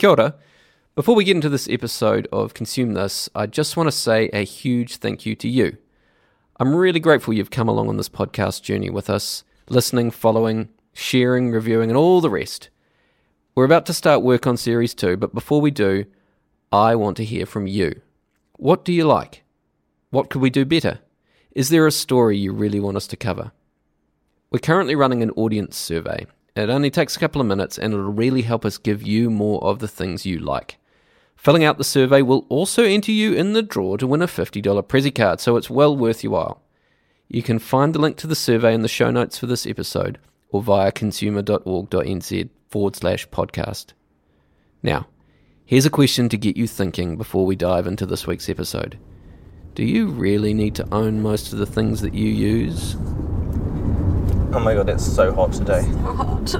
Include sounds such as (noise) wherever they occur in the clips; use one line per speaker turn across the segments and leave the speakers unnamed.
Kia ora. Before we get into this episode of Consume This, I just want to say a huge thank you to you. I'm really grateful you've come along on this podcast journey with us, listening, following, sharing, reviewing, and all the rest. We're about to start work on Series 2, but before we do, I want to hear from you. What do you like? What could we do better? Is there a story you really want us to cover? We're currently running an audience survey. It only takes a couple of minutes and it'll really help us give you more of the things you like. Filling out the survey will also enter you in the draw to win a $50 Prezzy card, so it's well worth your while. You can find the link to the survey in the show notes for this episode or via consumer.org.nz forward slash podcast. Now, here's a question to get you thinking before we dive into this week's episode. Do you really need to own most of the things that you use?
Oh my god, it's so hot today.
hot.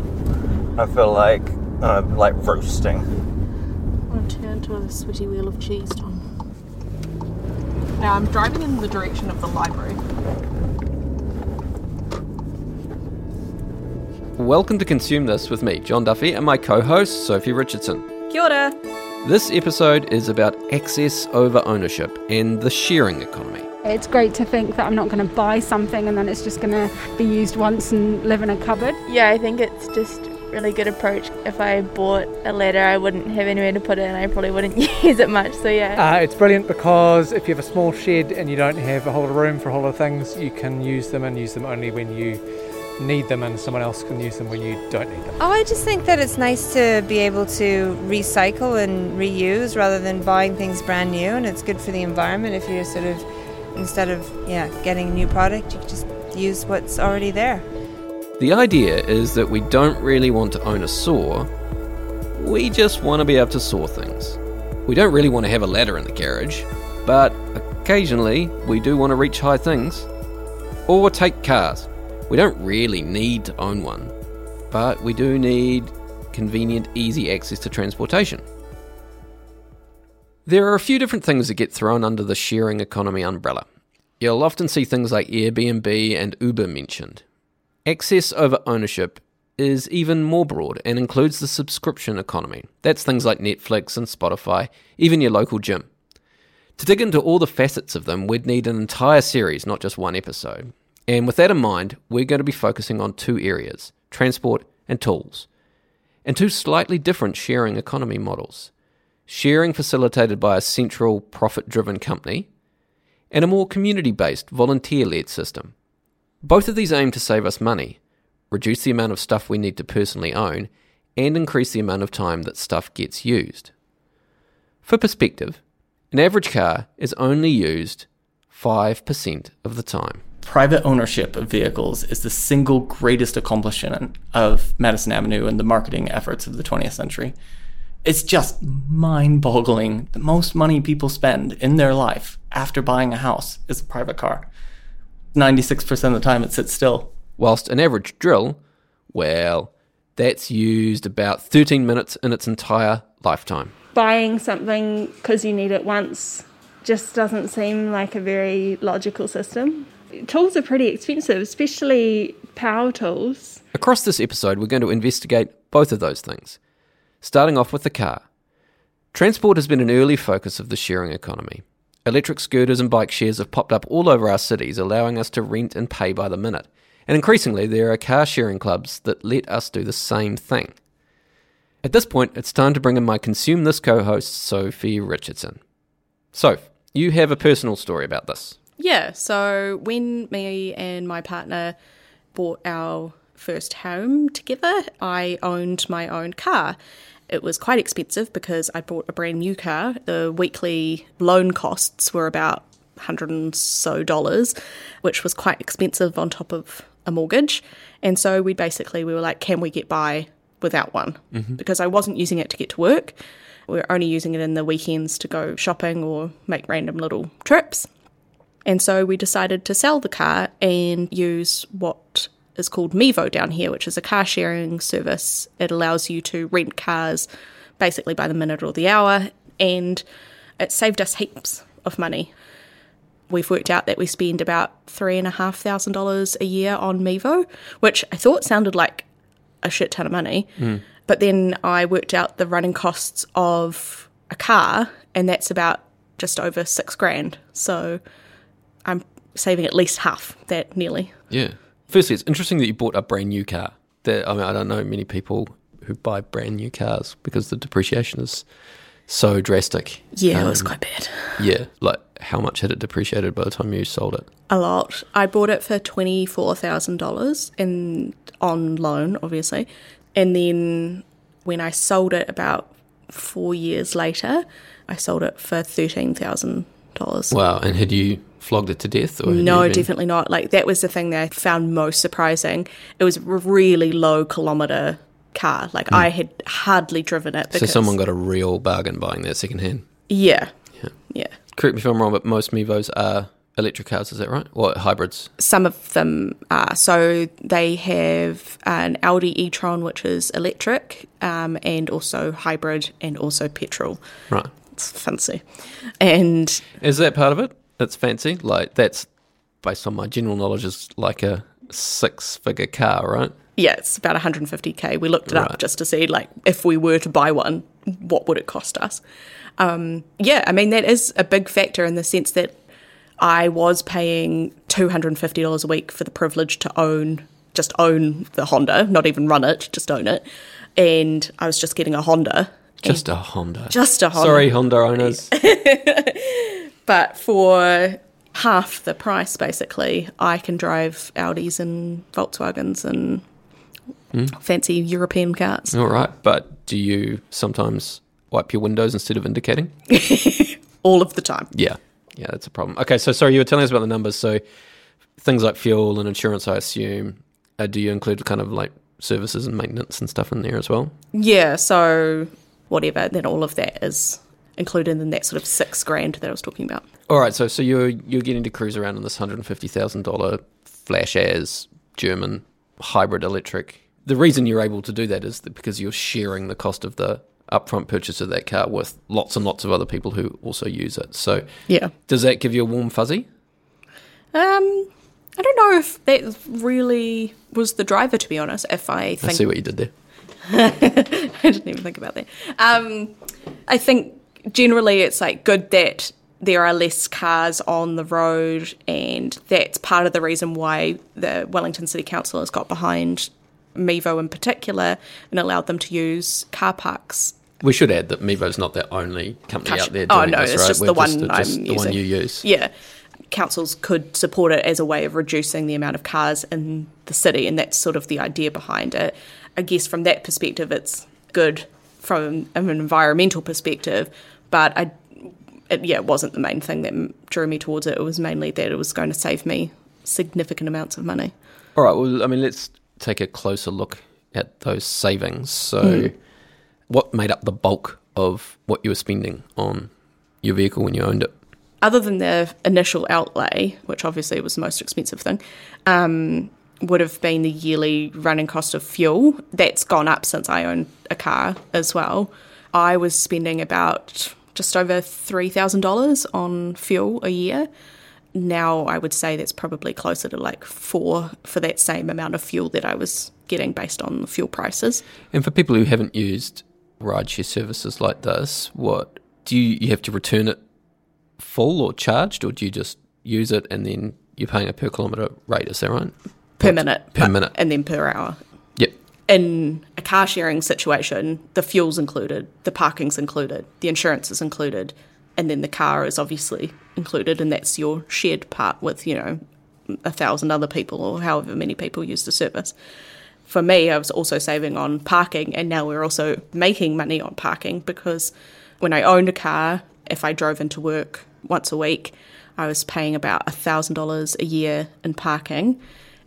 I feel like I'm like roasting.
I'm gonna turn into a sweaty wheel of cheese, Tom. Now I'm driving in the direction of the library.
Welcome to Consume This with me, John Duffy, and my co host, Sophie Richardson.
Kia ora.
This episode is about access over ownership and the sharing economy.
It's great to think that I'm not going to buy something and then it's just going to be used once and live in a cupboard.
Yeah, I think it's just really good approach. If I bought a ladder, I wouldn't have anywhere to put it, and I probably wouldn't (laughs) use it much. So yeah.
Uh, it's brilliant because if you have a small shed and you don't have a whole lot of room for a whole lot of things, you can use them and use them only when you need them, and someone else can use them when you don't need them.
Oh, I just think that it's nice to be able to recycle and reuse rather than buying things brand new, and it's good for the environment if you're sort of instead of yeah getting a new product, you just use what's already there.
The idea is that we don't really want to own a saw, we just want to be able to saw things. We don't really want to have a ladder in the garage, but occasionally we do want to reach high things. Or take cars. We don't really need to own one, but we do need convenient, easy access to transportation. There are a few different things that get thrown under the sharing economy umbrella. You'll often see things like Airbnb and Uber mentioned. Access over ownership is even more broad and includes the subscription economy. That's things like Netflix and Spotify, even your local gym. To dig into all the facets of them, we'd need an entire series, not just one episode. And with that in mind, we're going to be focusing on two areas transport and tools, and two slightly different sharing economy models sharing facilitated by a central profit driven company, and a more community based, volunteer led system. Both of these aim to save us money, reduce the amount of stuff we need to personally own, and increase the amount of time that stuff gets used. For perspective, an average car is only used 5% of the time.
Private ownership of vehicles is the single greatest accomplishment of Madison Avenue and the marketing efforts of the 20th century. It's just mind boggling. The most money people spend in their life after buying a house is a private car. 96% of the time it sits still.
Whilst an average drill, well, that's used about 13 minutes in its entire lifetime.
Buying something because you need it once just doesn't seem like a very logical system. Tools are pretty expensive, especially power tools.
Across this episode, we're going to investigate both of those things. Starting off with the car. Transport has been an early focus of the sharing economy. Electric scooters and bike shares have popped up all over our cities, allowing us to rent and pay by the minute. And increasingly, there are car sharing clubs that let us do the same thing. At this point, it's time to bring in my Consume This co host, Sophie Richardson. Soph, you have a personal story about this.
Yeah, so when me and my partner bought our first home together, I owned my own car. It was quite expensive because I bought a brand new car. The weekly loan costs were about hundred and so dollars, which was quite expensive on top of a mortgage. And so we basically we were like, can we get by without one? Mm-hmm. Because I wasn't using it to get to work. We were only using it in the weekends to go shopping or make random little trips. And so we decided to sell the car and use what is called Mevo down here, which is a car sharing service. It allows you to rent cars basically by the minute or the hour, and it saved us heaps of money. We've worked out that we spend about three and a half thousand dollars a year on Mevo, which I thought sounded like a shit ton of money. Mm. But then I worked out the running costs of a car, and that's about just over six grand. So I'm saving at least half that nearly.
Yeah. Firstly, it's interesting that you bought a brand new car. That I mean, I don't know many people who buy brand new cars because the depreciation is so drastic.
Yeah, it was
Um,
quite bad.
Yeah, like how much had it depreciated by the time you sold it?
A lot. I bought it for twenty four thousand dollars and on loan, obviously. And then when I sold it about four years later, I sold it for thirteen thousand dollars.
Wow, and had you flogged it to death? Or
No,
been-
definitely not. Like that was the thing that I found most surprising. It was a really low kilometer car. Like I had hardly driven it.
Hmm. So someone got a real bargain buying that second hand.
yeah, yeah.
Correct me if I'm wrong, but most Mevos are electric cars. Is that right? Or hybrids?
Some of them are. So they have an Audi e-tron, which is electric, um, and also hybrid, and also petrol.
Right.
It's fancy, and
Is that part of it? That's fancy. Like that's based on my general knowledge is like a six-figure car, right?
yeah, it's about 150k. We looked it
Right.
up just to see, like, if we were to buy one, what would it cost us? Um, yeah, I mean that is a big factor in the sense that I was paying $250 a week for the privilege to own, just own the Honda, not even run it, just own it, and I was just getting a Honda.
Just a Honda.
Just a Honda.
Sorry, Honda owners. (laughs)
But for half the price, basically, I can drive Audis and Volkswagens and fancy European cars.
All right, but do you sometimes wipe your windows instead of indicating? (laughs)
all of the time.
Yeah, yeah, that's a problem. Okay, so sorry, you were telling us about the numbers. So things like fuel and insurance, I assume. Uh, do you include kind of like services and maintenance and stuff in there as well?
Yeah, so whatever, then all of that is included in that sort of six grand that I was talking about.
All right, so so you're you're getting to cruise around in this hundred and fifty thousand dollar flash as German hybrid electric. The reason you're able to do that is that because you're sharing the cost of the upfront purchase of that car with lots and lots of other people who also use it. So
Yeah.
does that give you a warm fuzzy?
Um, I don't know if that really was the driver, to be honest. If I
I see what you did there. (laughs)
I didn't even think about that. Um, I think generally it's like good that there are less cars on the road, and that's part of the reason why the Wellington City Council has got behind Mevo in particular and allowed them to use car parks.
We should add that Mevo's not the only company
Cash-
out there doing Oh,
no,
this,
it's
right?
just
We're
the one
just,
I'm
the one
using.
you use.
Yeah. Councils could support it as a way of reducing the amount of cars in the city, and that's sort of the idea behind it. I guess from that perspective, it's good from an environmental perspective, but I, it, yeah, it wasn't the main thing that drew me towards it. It was mainly that it was going to save me significant amounts of money.
All right. Well, I mean, let's take a closer look at those savings. So,
Hmm.
what made up the bulk of what you were spending on your vehicle when you owned it?
other than the initial outlay, which obviously was the most expensive thing, um, would have been the yearly running cost of fuel. That's gone up since I own a car as well. I was spending about just over $3,000 on fuel a year. Now I would say that's probably closer to like four for that same amount of fuel that I was getting based on the fuel prices.
And for people who haven't used rideshare services like this, what do you, you have to return it full or charged, or do you just use it and then you're paying a per kilometre rate? Is that right?
Per minute.
Per minute.
And then per hour. In a car sharing situation, the fuel's included, the parking's included, the insurance is included, and then the car is obviously included, and that's your shared part with, you know, a thousand other people or however many people use the service. For me, I was also saving on parking, and now we're also making money on parking because when I owned a car, if I drove into work once a week, I was paying about $1,000 a year in parking.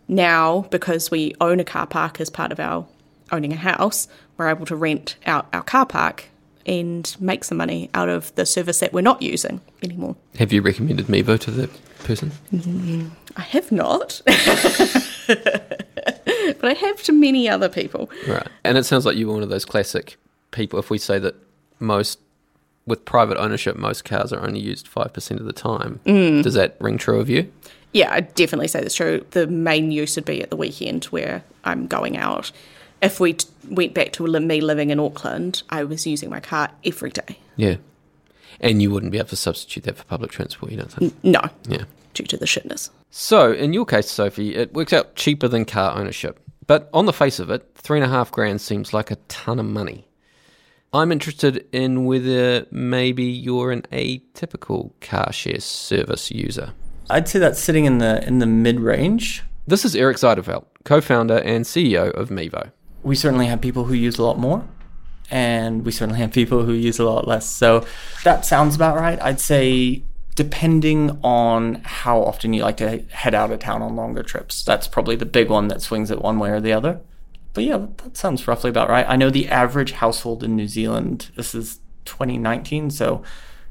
Now, because we own a car park as part of our owning a house, we're able to rent out our car park and make some money out of the service that we're not using anymore.
Have you recommended Mevo to the person?
I have not, (laughs) but I have to many other people.
Right. And it sounds like you were one of those classic people. If we say that most, with private ownership, most cars are only used 5% of the time,
Mm.
does that ring true of you?
Yeah, I definitely say that's true. The main use would be at the weekend where I'm going out. If we t- went back to me living in Auckland, I was using my car every day.
Yeah. And you wouldn't be able to substitute that for public transport, you don't think?
No,
Yeah.
due to the shitness.
So, in your case, Sophie, it works out cheaper than car ownership. But on the face of it, three and a half grand seems like a ton of money. I'm interested in whether maybe you're an atypical car share service user.
I'd say that's sitting in the in the mid range.
This is Eric Zydervelt, co founder and CEO of Mevo.
We certainly have people who use a lot more, and we certainly have people who use a lot less. So that sounds about right. I'd say depending on how often you like to head out of town on longer trips, that's probably the big one that swings it one way or the other. But yeah, that sounds roughly about right. I know the average household in New Zealand, this is 2019, so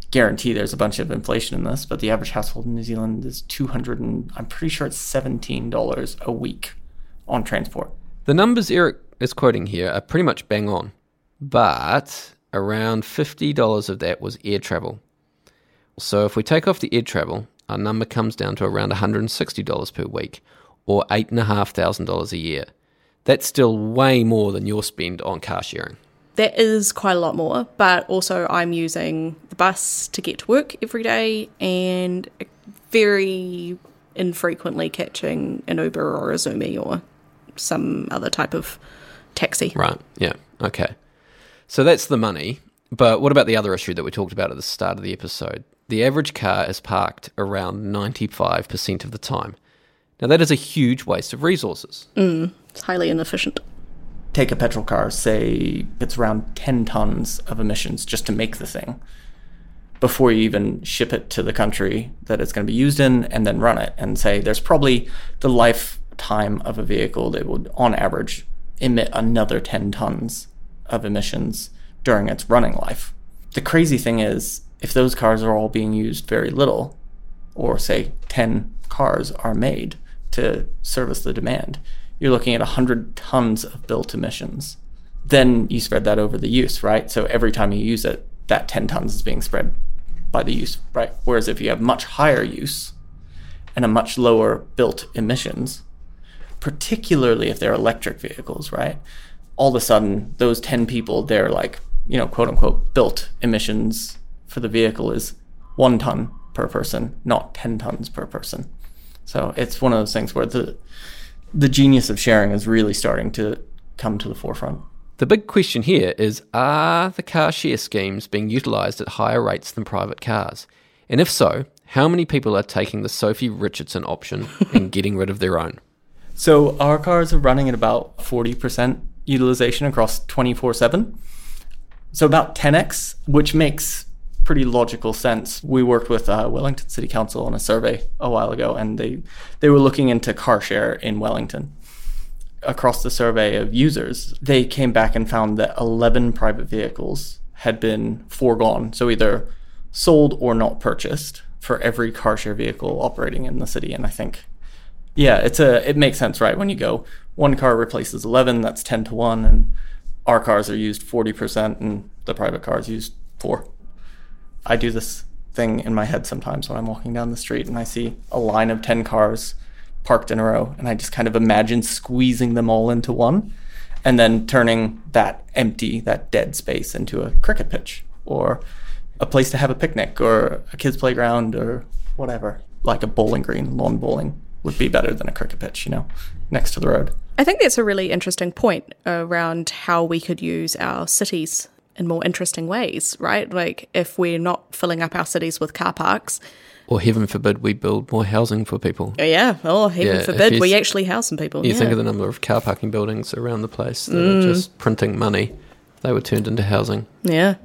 guarantee there's a bunch of inflation in this, but the average household in New Zealand is 200 and I'm pretty sure it's $17 a week on transport.
The numbers Eric is quoting here are pretty much bang on, but around $50 of that was air travel. So if we take off the air travel, our number comes down to around $160 per week, or $8,500 a year. That's still way more than your spend on car sharing.
That is quite a lot more, but also I'm using the bus to get to work every day and very infrequently catching an Uber or a Zoomy or some other type of taxi.
Right, yeah, okay. So that's the money. But what about the other issue that we talked about at the start of the episode? The average car is parked around 95% of the time. Now, that is a huge waste of resources.
Mm, it's highly inefficient.
take a petrol car, say it's around 10 tons of emissions just to make the thing before you even ship it to the country that it's going to be used in and then run it and say there's probably the lifetime of a vehicle that would on average emit another 10 tons of emissions during its running life. The crazy thing is if those cars are all being used very little or say 10 cars are made to service the demand, you're looking at 100 tons of built emissions. Then you spread that over the use, right? So every time you use it, that 10 tons is being spread by the use, right? Whereas if you have much higher use and a much lower built emissions, particularly if they're electric vehicles, right? All of a sudden, those 10 people, they're like, you know, quote unquote, built emissions for the vehicle is one ton per person, not 10 tons per person. So it's one of those things where the the genius of sharing is really starting to come to the forefront.
The big question here is Are the car share schemes being utilised at higher rates than private cars? And if so, how many people are taking the Sophie Richardson option and getting rid of their own?
So our cars are running at about 40% utilization across 24 7. So about 10x, which makes pretty logical sense. We worked with uh, Wellington City Council on a survey a while ago, and they, they were looking into car share in Wellington. Across the survey of users, they came back and found that 11 private vehicles had been foregone, so either sold or not purchased for every car share vehicle operating in the city. And I think yeah, it's a it makes sense, right? When you go one car replaces eleven, that's ten to one, and our cars are used forty percent, and the private cars used four. I do this thing in my head sometimes when I'm walking down the street and I see a line of ten cars parked in a row, and I just kind of imagine squeezing them all into one, and then turning that empty, that dead space into a cricket pitch or a place to have a picnic or a kids' playground or whatever, like a bowling green, lawn bowling would be better than a cricket pitch, you know, next to the road.
I think that's a really interesting point around how we could use our cities in more interesting ways, right? Like if we're not filling up our cities with car parks,
Or heaven forbid we build more housing for people.
Oh, yeah, oh, heaven
Yeah,
forbid we actually house some people.
You
yeah.
think of the number of car parking buildings around the place that are mm. just printing money. They were turned into housing.
yeah.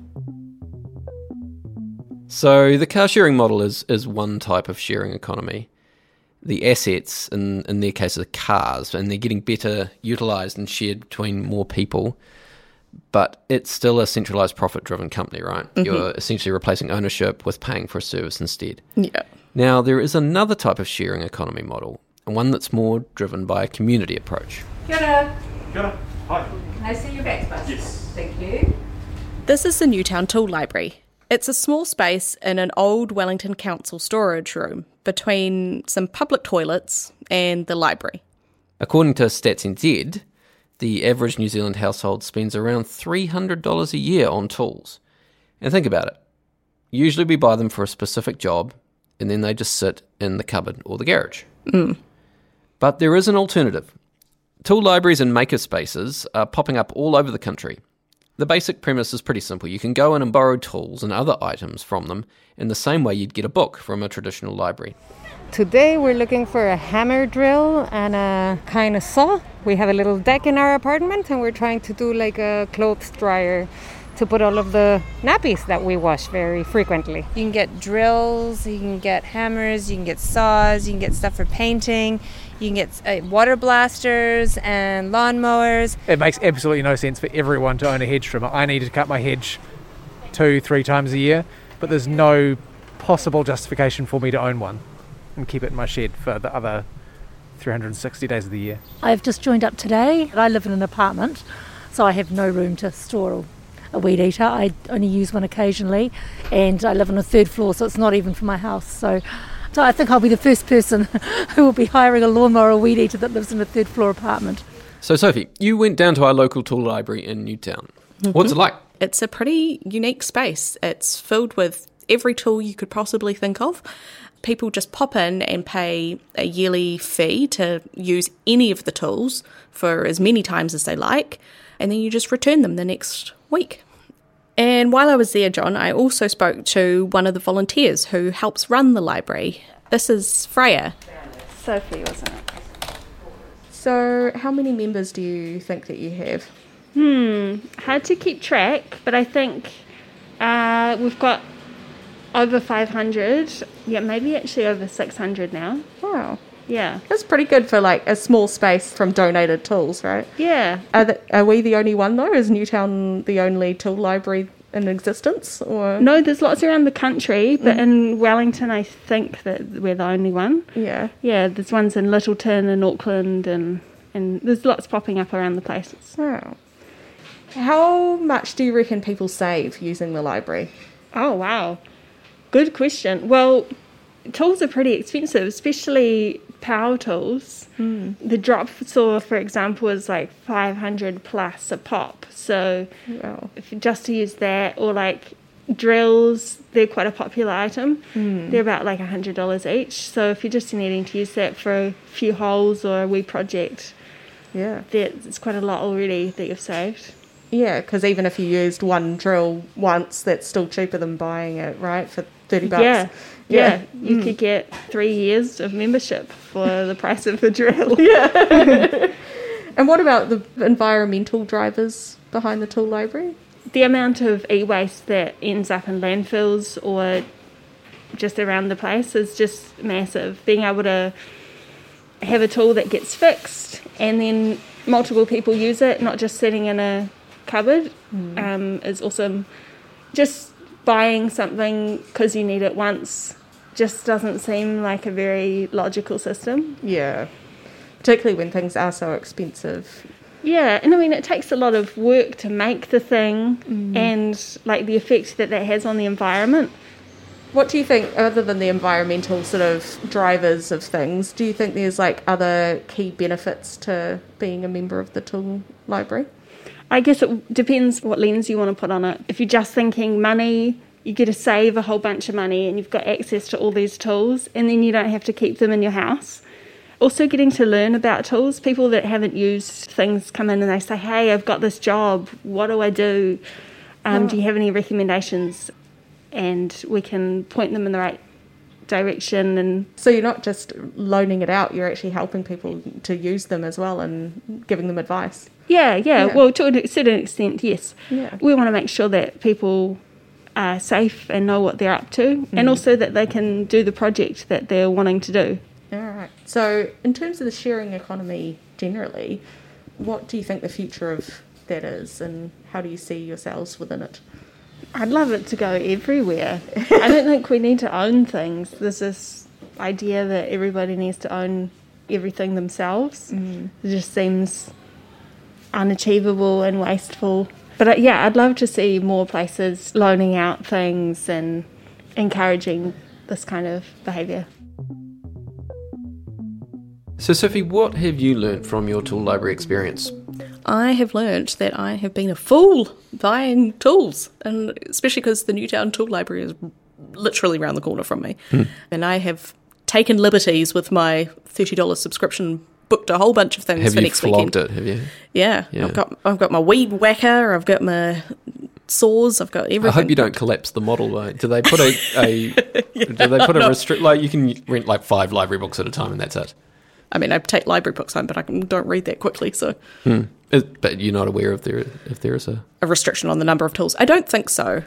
So the car sharing model is is one type of sharing economy. The assets, in in their case, are cars, and they're getting better utilized and shared between more people. But it's still a centralized, profit-driven company, right? Mm-hmm. You're essentially replacing ownership with paying for a service instead.
Yeah.
Now, there is another type of sharing economy model, and one that's more driven by a community approach.
Kia ora. Can I see your bags, bus? Yes. Thank you.
This is the Newtown Tool Library. It's a small space in an old Wellington Council storage room between some public toilets and the library.
According to Stats NZ, the average New Zealand household spends around $300 a year on tools. And think about it. Usually we buy them for a specific job and then they just sit in the cupboard or the garage. Mm. But there is an alternative. Tool libraries and maker spaces are popping up all over the country. The basic premise is pretty simple. You can go in and borrow tools and other items from them in the same way you'd get a book from a traditional library.
Today we're looking for a hammer drill and a kind of saw. We have a little deck in our apartment and we're trying to do like a clothes dryer to put all of the nappies that we wash very frequently.
You can get drills, you can get hammers, you can get saws, you can get stuff for painting, you can get uh, water blasters and lawnmowers.
It makes absolutely no sense for everyone to own a hedge trimmer. I need to cut my hedge two, three times a year, but there's no possible justification for me to own one and keep it in my shed for the other 360 days of the year.
I've just joined up today. I live in an apartment, so I have no room to store a weed eater. I only use one occasionally, and I live on a third floor, so it's not even for my house. So, so I think I'll be the first person (laughs) who will be hiring a lawnmower or weed eater that lives in a third floor apartment.
So, Sophie, you went down to our local tool library in Newtown. What's it mm-hmm. like?
It's a pretty unique space. It's filled with every tool you could possibly think of. People just pop in and pay a yearly fee to use any of the tools for as many times as they like, and then you just return them the next week. And while I was there, John, I also spoke to one of the volunteers who helps run the library. This is Freya.
Sophie, wasn't it?
So, how many members do you think that you have?
Hmm, hard to keep track, but I think uh, we've got over 500. Yeah, maybe actually over 600 now.
Wow.
Yeah.
That's pretty good for like a small space from donated tools, right?
Yeah.
Are, the, are we the only one though? Is Newtown the only tool library in existence? Or
No, there's lots around the country, but mm. in Wellington, I think that we're the only one.
yeah,
Yeah, there's ones in Lyttelton and Auckland, and and there's lots popping up around the place.
wow. How much do you reckon people save using the library?
Oh wow, good question. Well, tools are pretty expensive, especially power tools. Hmm. The drop saw, for example, is like five hundred plus a pop. So
Wow.
if just to use that, or like drills, they're quite a popular item. Hmm. They're about like hundred dollars each. So if you're just needing to use that for a few holes or a wee project,
Yeah,
it's quite a lot already that you've saved.
Yeah. Because even if you used one drill once, that's still cheaper than buying it, right? For thirty bucks.
Yeah.
Yeah.
Yeah, you mm. could get three years of membership for the price of a drill. (laughs) Yeah. (laughs)
and what about the environmental drivers behind the tool library?
The amount of e waste that ends up in landfills or just around the place is just massive. Being able to have a tool that gets fixed and then multiple people use it, not just sitting in a cupboard, um, is awesome. Just buying something because you need it once just doesn't seem like a very logical system.
Yeah, particularly when things are so expensive.
Yeah, and I mean, it takes a lot of work to make the thing and like the effect that that has on the environment.
What do you think, other than the environmental sort of drivers of things, do you think there's like other key benefits to being a member of the tool library?
I guess it depends what lens you want to put on it. If you're just thinking money, you get to save a whole bunch of money and you've got access to all these tools, and then you don't have to keep them in your house. Also, getting to learn about tools. People that haven't used things come in and they say, Hey, I've got this job. What do I do? Um, Do you have any recommendations? And we can point them in the right direction and
So you're not just loaning it out, you're actually helping people to use them as well and giving them advice.
Yeah, yeah,
Yeah.
Well, to a certain extent, yes.
Yeah.
We want to make sure that people are safe and know what they're up to,
Mm.
and also that they can do the project that they're wanting to do.
All right. So, in terms of the sharing economy generally, what do you think the future of that is, and how do you see yourselves within it?
I'd love it to go everywhere. I don't think we need to own things. There's this idea that everybody needs to own everything themselves. It just seems unachievable and wasteful. But uh, yeah, I'd love to see more places loaning out things and encouraging this kind of behaviour.
So, Sophie, what have you learnt from your tool library experience?
I have learned that I have been a fool buying tools, and especially because the Newtown Tool Library is literally around the corner from me. Hmm. And I have taken liberties with my $30 subscription, booked a whole bunch of things
Have
for
you
next weekend.
it? Have you?
Yeah,
Yeah.
I've got I've got my weed whacker, I've got my saws, I've got everything.
I hope you don't collapse the model. Though. Do they put a, a (laughs) do they put a (laughs) restrict like you can rent like five library books at a time and that's it?
I mean, I take library books home, but I don't read that quickly, so
Hmm. But you're not aware if there if there is a
a restriction on the number of tools. I don't think so.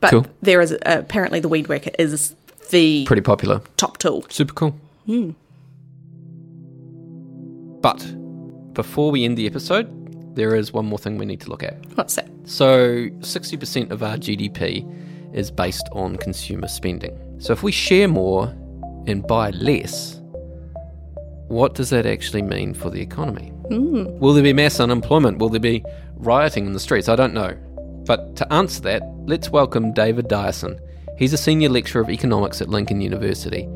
But
Cool.
there is apparently the weed whacker is the
pretty popular.
top tool.
Super cool.
Hmm.
But before we end the episode, there is one more thing we need to look at.
What's that?
So, 60% of our GDP is based on consumer spending. So, if we share more and buy less, what does that actually mean for the economy?
Hmm.
Will there be mass unemployment? Will there be rioting in the streets? I don't know. But to answer that, let's welcome David Dyason. He's a senior lecturer of economics at Lincoln University.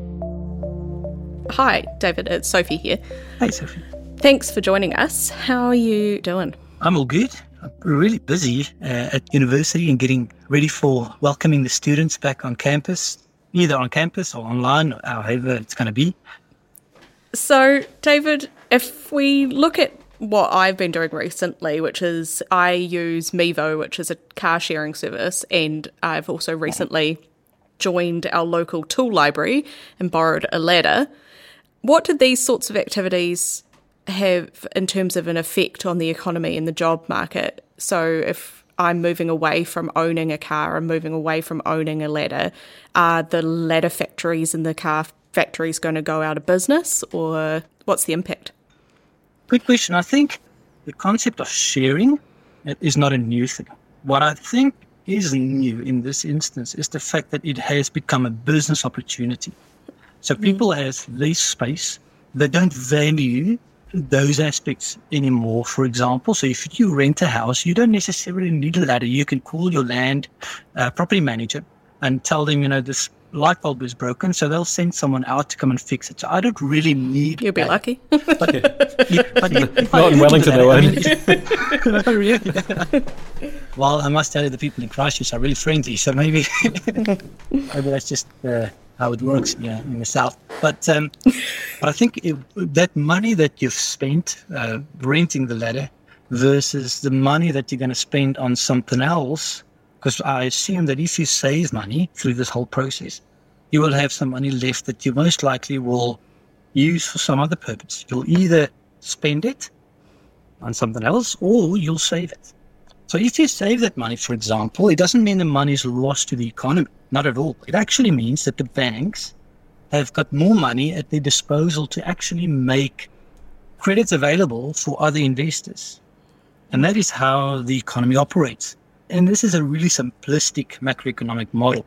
Hi, David. It's Sophie here.
Hey, Sophie.
Thanks for joining us. How are you doing?
I'm all good. I'm really busy uh, at university and getting ready for welcoming the students back on campus, either on campus or online, or however it's going to be.
So, David, if we look at what I've been doing recently, which is I use Mevo, which is a car sharing service, and I've also recently joined our local tool library and borrowed a ladder. What did these sorts of activities have in terms of an effect on the economy and the job market? So, if I'm moving away from owning a car, I'm moving away from owning a ladder, are the ladder factories and the car factories going to go out of business, or what's the impact?
Good question. I think the concept of sharing is not a new thing. What I think is new in this instance is the fact that it has become a business opportunity. So people have this space, they don't value those aspects anymore. For example, so if you rent a house, you don't necessarily need a ladder. You can call your land uh, property manager and tell them, you know, this light bulb is broken, so they'll send someone out to come and fix it. So I don't really need.
You'll be lucky. (laughs)
But, yeah, (laughs) but
Not in Wellington, though.
I (laughs) mean, Not really. well, I must tell you, the people in Christchurch are really friendly. So maybe, maybe that's just uh, how it works yeah, in the south. But um, but I think it, that money that you've spent uh, renting the ladder versus the money that you're going to spend on something else, because I assume that if you save money through this whole process, you will have some money left that you most likely will use for some other purpose. You'll either spend it on something else or you'll save it. So if you save that money, for example, it doesn't mean the money is lost to the economy. Not at all. It actually means that the banks have got more money at their disposal to actually make credits available for other investors. And that is how the economy operates. And this is a really simplistic macroeconomic model.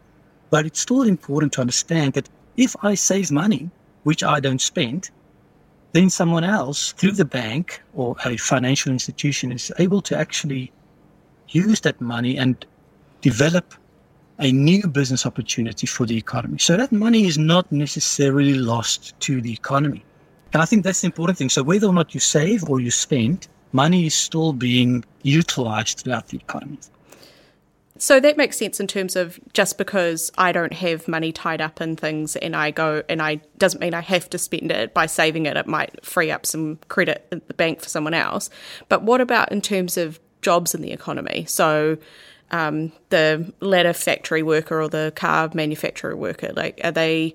But it's still important to understand that if I save money, which I don't spend, then someone else through the bank or a financial institution is able to actually use that money and develop a new business opportunity for the economy. So that money is not necessarily lost to the economy. And I think that's the important thing. So whether or not you save or you spend, money is still being utilized throughout the economy.
So that makes sense in terms of just because I don't have money tied up in things and I go and I doesn't mean I have to spend it by saving it it might free up some credit at the bank for someone else. But what about in terms of jobs in the economy? So um, the ladder factory worker or the car manufacturer worker, like are they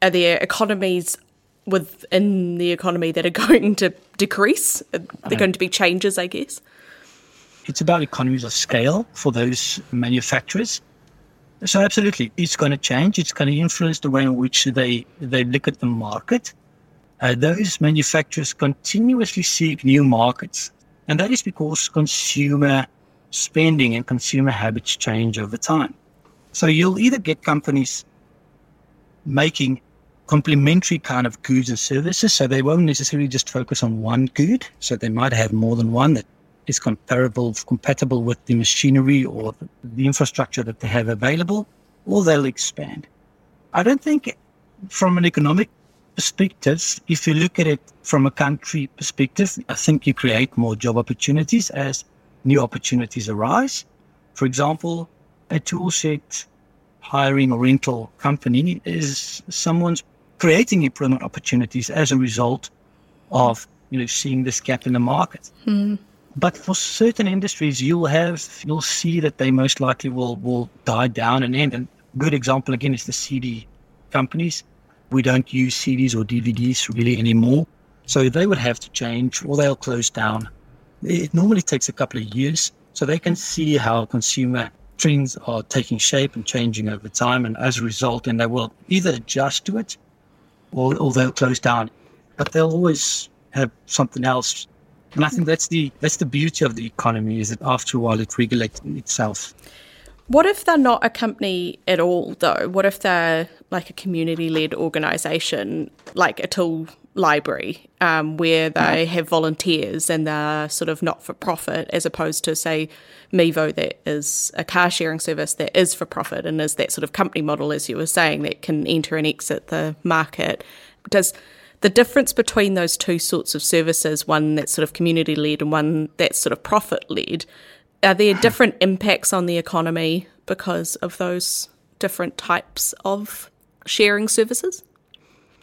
are there economies within the economy that are (laughs) going to decrease? Are there going to be changes, I guess?
It's about economies of scale for those manufacturers. So absolutely, it's going to change. It's going to influence the way in which they, they look at the market. Uh, those manufacturers continuously seek new markets. And that is because consumer spending and consumer habits change over time. So you'll either get companies making complementary kind of goods and services. So they won't necessarily just focus on one good. So they might have more than one that is comparable, compatible with the machinery or the infrastructure that they have available, or they'll expand. I don't think from an economic perspective, if you look at it from a country perspective, I think you create more job opportunities as new opportunities arise. For example, a toolshed hiring or rental company is someone's creating employment opportunities as a result of you know seeing this gap in the market.
Hmm.
But for certain industries, you'll have you'll see that they most likely will will die down and end. And good example again is the CD companies. We don't use CDs or DVDs really anymore, so they would have to change or they'll close down. It normally takes a couple of years, so they can see how consumer trends are taking shape and changing over time, and as a result, then they will either adjust to it or, or they'll close down. But they'll always have something else and I think that's the that's the beauty of the economy is that after a while it regulates itself.
What if they're not a company at all, though? What if they're like a community led organisation, like a tool library, um, where they have volunteers and they're sort of not for profit, as opposed to, say, Mevo, that is a car sharing service that is for profit and is that sort of company model, as you were saying, that can enter and exit the market? Does the difference between those two sorts of services, one that's sort of community led and one that's sort of profit led, are there (sighs) different impacts on the economy because of those different types of sharing services?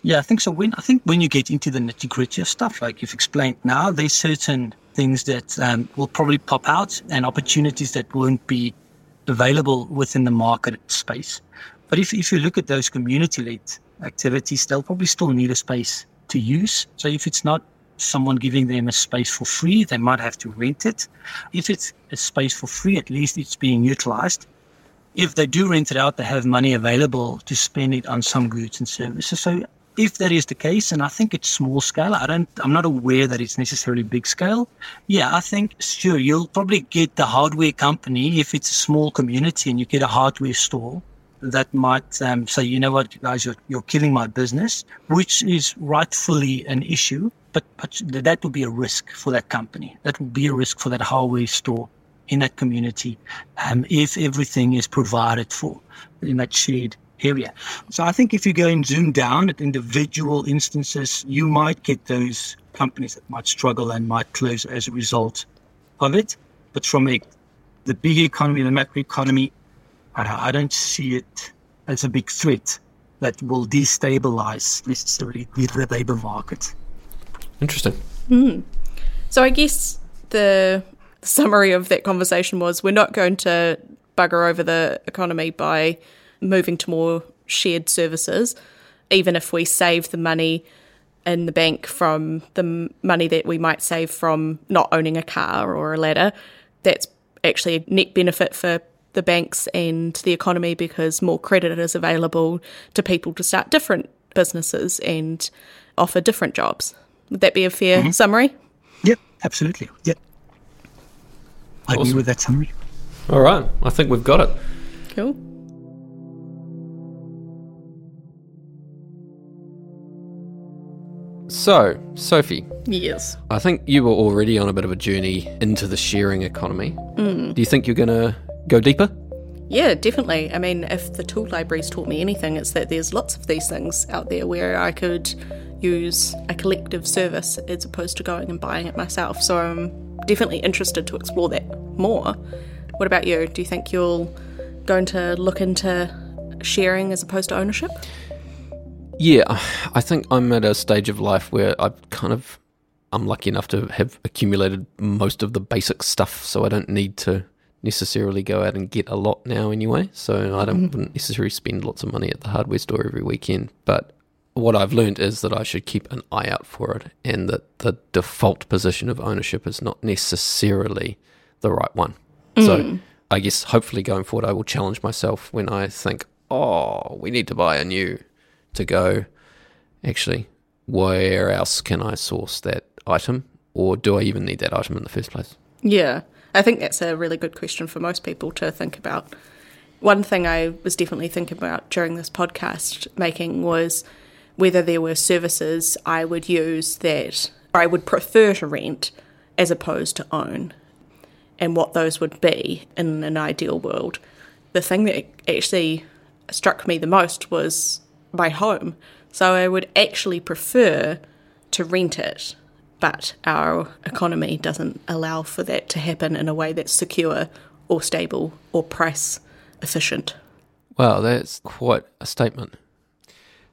Yeah, I think so. When I think when you get into the nitty gritty of stuff, like you've explained now, there's certain things that um, will probably pop out and opportunities that won't be available within the market space. But if, if you look at those community led activities, they'll probably still need a space to use. So if it's not someone giving them a space for free, they might have to rent it. If it's a space for free, at least it's being utilized. If they do rent it out, they have money available to spend it on some goods and services. So if that is the case, and I think it's small scale, I don't, I'm not aware that it's necessarily big scale. Yeah, I think sure you'll probably get the hardware company if it's a small community and you get a hardware store that might um, say, you know what, guys, you're, you're killing my business, which is rightfully an issue, but, but that would be a risk for that company. That would be a risk for that hardware store in that community um, if everything is provided for in that shared area. So I think if you go and zoom down at individual instances, you might get those companies that might struggle and might close as a result of it. But from a the big economy, the macro economy, I don't see it as a big threat that will destabilize necessarily the labor market.
Interesting.
Mm. So I guess the summary of that conversation was we're not going to bugger over the economy by moving to more shared services, even if we save the money in the bank from the money that we might save from not owning a car or a ladder. That's actually a net benefit for the banks and the economy because more credit is available to people to start different businesses and offer different jobs. Would that be a fair mm-hmm. summary?
Yep, absolutely. Yep. I awesome. agree with that summary.
All right. I think we've got it.
Cool.
So, Sophie.
Yes.
I think you were already on a bit of a journey into the sharing economy.
Mm.
Do you think you're going to go deeper?
Yeah, definitely. I mean, if the tool libraries taught me anything, it's that there's lots of these things out there where I could use a collective service as opposed to going and buying it myself. So I'm definitely interested to explore that more. What about you? Do you think you'll going to look into sharing as opposed to ownership?
Yeah, I think I'm at a stage of life where I've kind of I'm lucky enough to have accumulated most of the basic stuff, so I don't need to necessarily go out and get a lot now anyway. So I don't mm-hmm. necessarily spend lots of money at the hardware store every weekend. But what I've learned is that I should keep an eye out for it and that the default position of ownership is not necessarily the right one. Mm. So I guess hopefully going forward, I will challenge myself when I think, oh, we need to buy a new to go, actually, where else can I source that item? Or do I even need that item in the first place?
Yeah. I think that's a really good question for most people to think about. One thing I was definitely thinking about during this podcast making was whether there were services I would use that I would prefer to rent as opposed to own, and what those would be in an ideal world. The thing that actually struck me the most was my home. So I would actually prefer to rent it, but our economy doesn't allow for that to happen in a way that's secure or stable or price efficient.
Wow, that's quite a statement.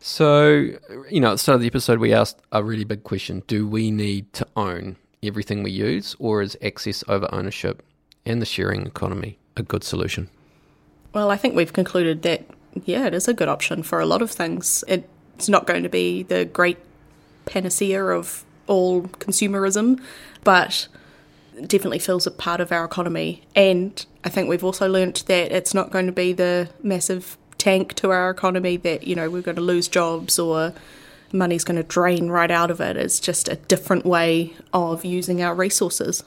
So, you know, at the start of the episode, we asked a really big question Do we need to own everything we use, or is access over ownership and the sharing economy a good solution?
Well, I think we've concluded that, yeah, it is a good option for a lot of things. It's not going to be the great panacea of all consumerism, but definitely feels a part of our economy. And I think we've also learnt that it's not going to be the massive tank to our economy that, you know, we're going to lose jobs or money's going to drain right out of it. It's just a different way of using our resources.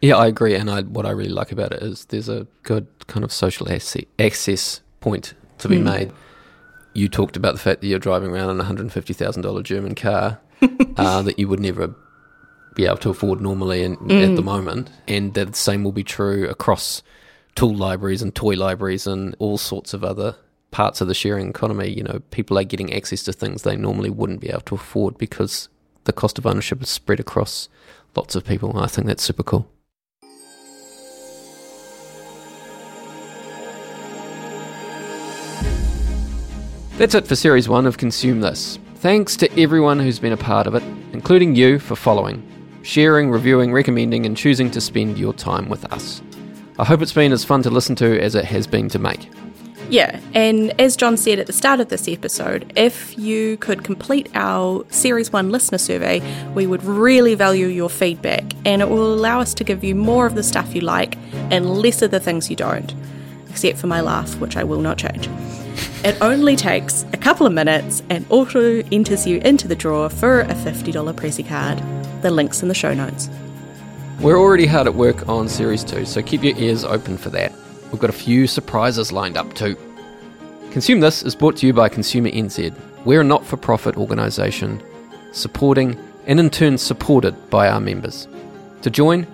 Yeah, I agree. And I, what I really like about it is there's a good kind of social access point to be mm. made. You talked about the fact that you're driving around in a $150,000 German car (laughs) uh, that you would never be able to afford normally in, mm. at the moment. And that the same will be true across tool libraries and toy libraries and all sorts of other parts of the sharing economy. You know, people are getting access to things they normally wouldn't be able to afford because the cost of ownership is spread across lots of people. I think that's super cool. That's it for Series 1 of Consume This. Thanks to everyone who's been a part of it, including you for following, sharing, reviewing, recommending, and choosing to spend your time with us. I hope it's been as fun to listen to as it has been to make.
Yeah, and as John said at the start of this episode, if you could complete our Series 1 listener survey, we would really value your feedback and it will allow us to give you more of the stuff you like and less of the things you don't, except for my laugh, which I will not change. It only takes a couple of minutes and auto enters you into the draw for a $50 Prezzy card. The link's in the show notes.
We're already hard at work on Series 2, so keep your ears open for that. We've got a few surprises lined up too. Consume This is brought to you by Consumer NZ. We're a not for profit organisation supporting and in turn supported by our members. To join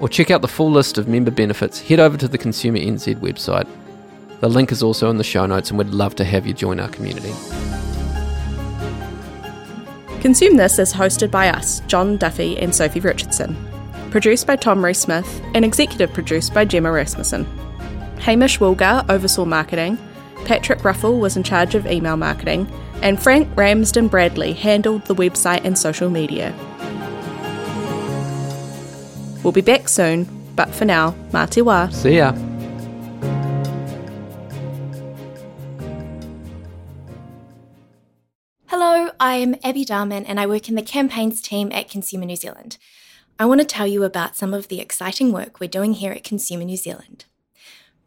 or check out the full list of member benefits, head over to the Consumer NZ website the link is also in the show notes, and we'd love to have you join our community.
Consume This is hosted by us, John Duffy and Sophie Richardson. Produced by Tom Rees Smith and executive produced by Gemma Rasmussen. Hamish Woolgar oversaw marketing, Patrick Ruffle was in charge of email marketing, and Frank Ramsden Bradley handled the website and social media. We'll be back soon, but for now, te.
See ya.
I'm Abby Darman and I work in the campaigns team at Consumer New Zealand. I want to tell you about some of the exciting work we're doing here at Consumer New Zealand.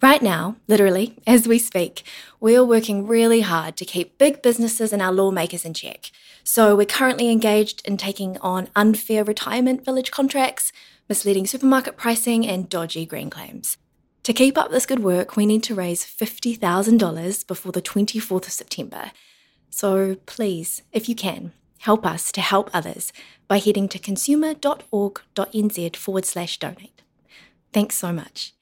Right now, literally, (laughs) as we speak, we are working really hard to keep big businesses and our lawmakers in check. So we're currently engaged in taking on unfair retirement village contracts, misleading supermarket pricing, and dodgy green claims. To keep up this good work, we need to raise $50,000 before the 24th of September. So please, if you can, help us to help others by heading to consumer.org.nz forward slash donate. Thanks so much.